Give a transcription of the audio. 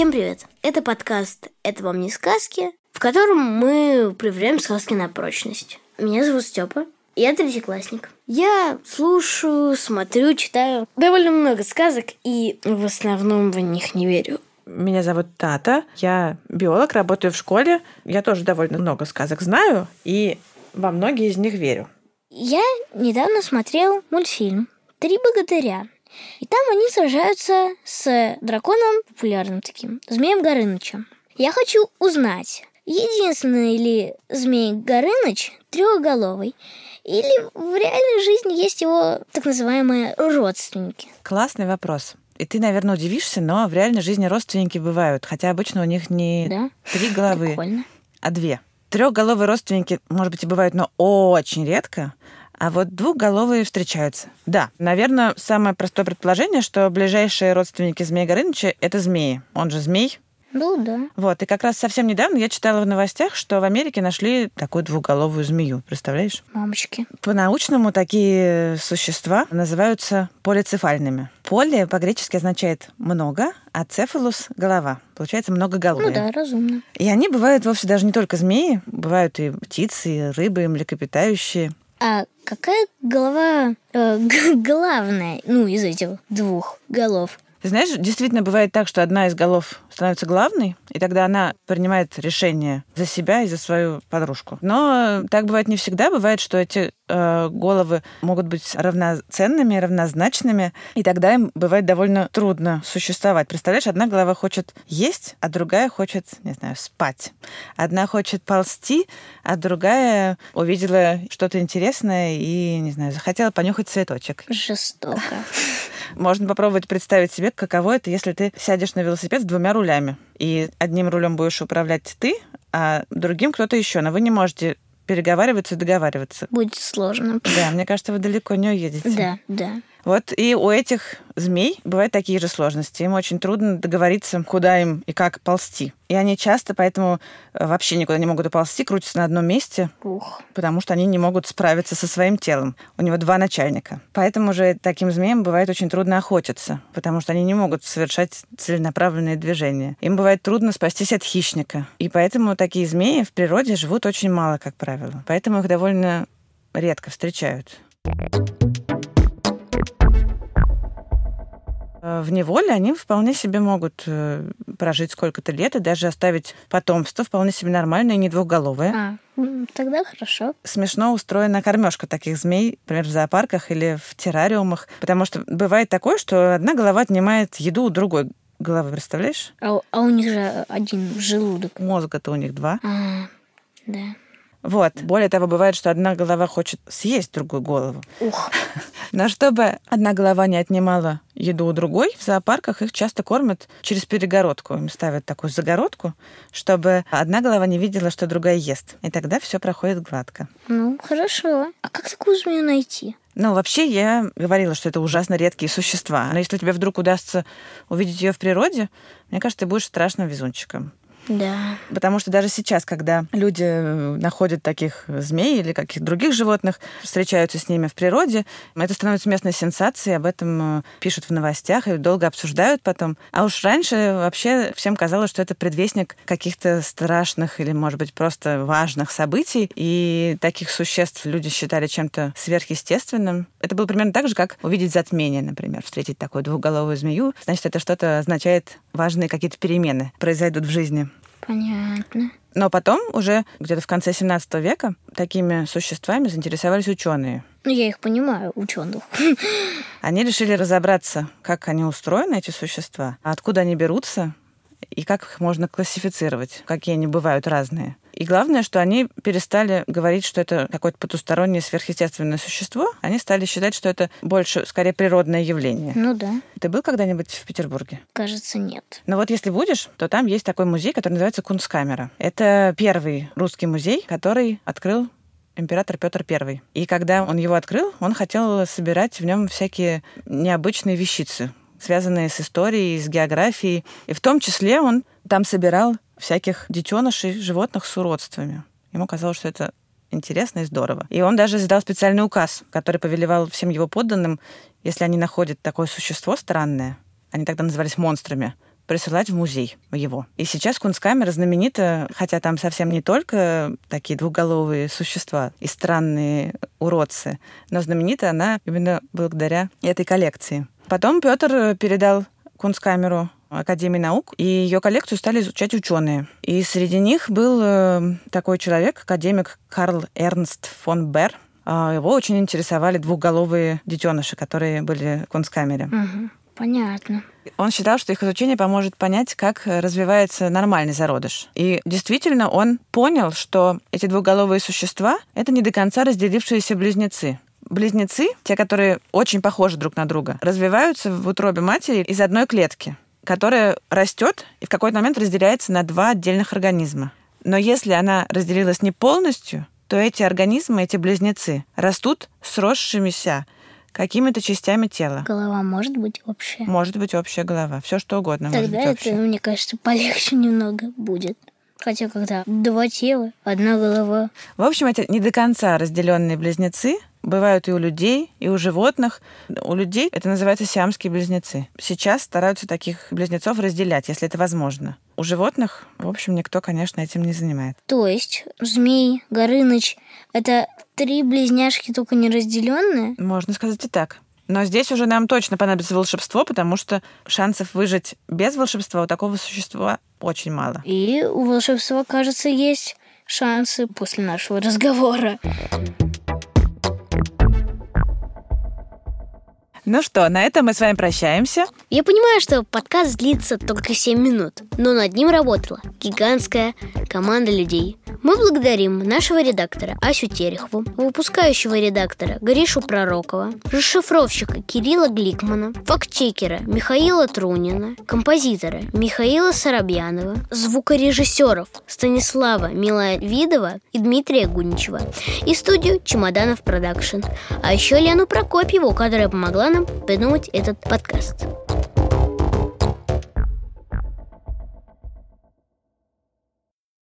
Всем привет! Это подкаст «Это вам не сказки», в котором мы проверяем сказки на прочность. Меня зовут Степа, я третьеклассник. Я слушаю, смотрю, читаю довольно много сказок и в основном в них не верю. Меня зовут Тата, я биолог, работаю в школе. Я тоже довольно много сказок знаю и во многие из них верю. Я недавно смотрел мультфильм «Три богатыря». И там они сражаются с драконом, популярным таким, Змеем Горынычем. Я хочу узнать, единственный ли Змей Горыныч трехголовый, или в реальной жизни есть его так называемые родственники? Классный вопрос. И ты, наверное, удивишься, но в реальной жизни родственники бывают, хотя обычно у них не Да? три головы, Прикольно. а две. Трехголовые родственники, может быть, и бывают, но очень редко. А вот двухголовые встречаются. Да, наверное, самое простое предположение, что ближайшие родственники Змея Горыныча — это змеи. Он же змей. Ну да. Вот, и как раз совсем недавно я читала в новостях, что в Америке нашли такую двухголовую змею. Представляешь? Мамочки. По-научному такие существа называются полицефальными. Поле по-гречески означает много, а цефалус — голова. Получается многоголовые. Ну да, разумно. И они бывают вовсе даже не только змеи, бывают и птицы, и рыбы, и млекопитающие. А какая голова э, главная, ну, из этих двух голов? Ты знаешь, действительно бывает так, что одна из голов становится главной, и тогда она принимает решение за себя и за свою подружку. Но так бывает не всегда. Бывает, что эти э, головы могут быть равноценными, равнозначными, и тогда им бывает довольно трудно существовать. Представляешь, одна голова хочет есть, а другая хочет, не знаю, спать. Одна хочет ползти, а другая увидела что-то интересное и, не знаю, захотела понюхать цветочек. Жестоко. Можно попробовать представить себе, каково это, если ты сядешь на велосипед с двумя рулями. И одним рулем будешь управлять ты, а другим кто-то еще. Но вы не можете переговариваться и договариваться. Будет сложно. Да, мне кажется, вы далеко не уедете. Да, да. Вот и у этих змей бывают такие же сложности. Им очень трудно договориться, куда им и как ползти. И они часто поэтому э, вообще никуда не могут уползти, крутятся на одном месте, Ух. потому что они не могут справиться со своим телом. У него два начальника. Поэтому же таким змеям бывает очень трудно охотиться, потому что они не могут совершать целенаправленные движения. Им бывает трудно спастись от хищника. И поэтому такие змеи в природе живут очень мало, как правило. Поэтому их довольно редко встречают. В неволе они вполне себе могут э, прожить сколько-то лет и даже оставить потомство вполне себе нормальное и не двухголовое. А, тогда хорошо. Смешно устроена кормежка таких змей, например, в зоопарках или в террариумах, потому что бывает такое, что одна голова отнимает еду у другой головы, представляешь? А, у- а у них же один желудок. Мозга-то у них два. А, да. Вот. Более того, бывает, что одна голова хочет съесть другую голову. Ух. Но чтобы одна голова не отнимала еду у другой, в зоопарках их часто кормят через перегородку. Им ставят такую загородку, чтобы одна голова не видела, что другая ест. И тогда все проходит гладко. Ну, хорошо. А как такую змею найти? Ну, вообще, я говорила, что это ужасно редкие существа. Но если тебе вдруг удастся увидеть ее в природе, мне кажется, ты будешь страшным везунчиком. Да. Потому что даже сейчас, когда люди э, находят таких змей или каких-то других животных, встречаются с ними в природе, это становится местной сенсацией, об этом э, пишут в новостях и долго обсуждают потом. А уж раньше вообще всем казалось, что это предвестник каких-то страшных или, может быть, просто важных событий, и таких существ люди считали чем-то сверхъестественным. Это было примерно так же, как увидеть затмение, например, встретить такую двухголовую змею. Значит, это что-то означает важные какие-то перемены произойдут в жизни. Понятно. Но потом, уже где-то в конце 17 века, такими существами заинтересовались ученые. Ну, я их понимаю, ученых. Они решили разобраться, как они устроены, эти существа, откуда они берутся и как их можно классифицировать, какие они бывают разные. И главное, что они перестали говорить, что это какое-то потустороннее сверхъестественное существо. Они стали считать, что это больше, скорее, природное явление. Ну да, Ты был когда-нибудь в Петербурге? кажется, нет. Но вот если будешь, то там есть такой музей, который называется Кунсткамера. Это первый русский музей, который открыл император Петр I. И когда он его открыл, он хотел собирать в нем всякие необычные вещицы, связанные с историей, с географией. И в том числе он там собирал всяких детенышей животных с уродствами. Ему казалось, что это интересно и здорово. И он даже издал специальный указ, который повелевал всем его подданным, если они находят такое существо странное, они тогда назывались монстрами, присылать в музей его. И сейчас Кунсткамера знаменита, хотя там совсем не только такие двуголовые существа и странные уродцы, но знаменита она именно благодаря этой коллекции. Потом Петр передал Кунсткамеру Академии наук, и ее коллекцию стали изучать ученые. И среди них был э, такой человек, академик Карл Эрнст фон Бер. А, Его очень интересовали двухголовые детеныши, которые были в Кунсткамере. Мгм, Понятно. Он считал, что их изучение поможет понять, как развивается нормальный зародыш. И действительно, он понял, что эти двуголовые существа — это не до конца разделившиеся близнецы. Близнецы, те, которые очень похожи друг на друга, развиваются в утробе матери из одной клетки, которая растет и в какой-то момент разделяется на два отдельных организма. Но если она разделилась не полностью, то эти организмы, эти близнецы, растут сросшимися какими-то частями тела. Голова может быть общая. Может быть общая голова, все что угодно может Тогда быть это, общее. мне кажется, полегче немного будет. Хотя когда два тела, одна голова. В общем, эти не до конца разделенные близнецы бывают и у людей, и у животных. У людей это называется сиамские близнецы. Сейчас стараются таких близнецов разделять, если это возможно. У животных, в общем, никто, конечно, этим не занимает. То есть змей, горыныч — это три близняшки, только не разделенные? Можно сказать и так. Но здесь уже нам точно понадобится волшебство, потому что шансов выжить без волшебства у такого существа очень мало. И у волшебства, кажется, есть шансы после нашего разговора. Ну что, на этом мы с вами прощаемся. Я понимаю, что подкаст длится только 7 минут, но над ним работала гигантская команда людей. Мы благодарим нашего редактора Асю Терехову, выпускающего редактора Гришу Пророкова, расшифровщика Кирилла Гликмана, фактчекера Михаила Трунина, композитора Михаила Соробьянова, звукорежиссеров Станислава Миловидова и Дмитрия Гуничева и студию Чемоданов Продакшн, а еще Лену Прокопьеву, которая помогла нам придумать этот подкаст.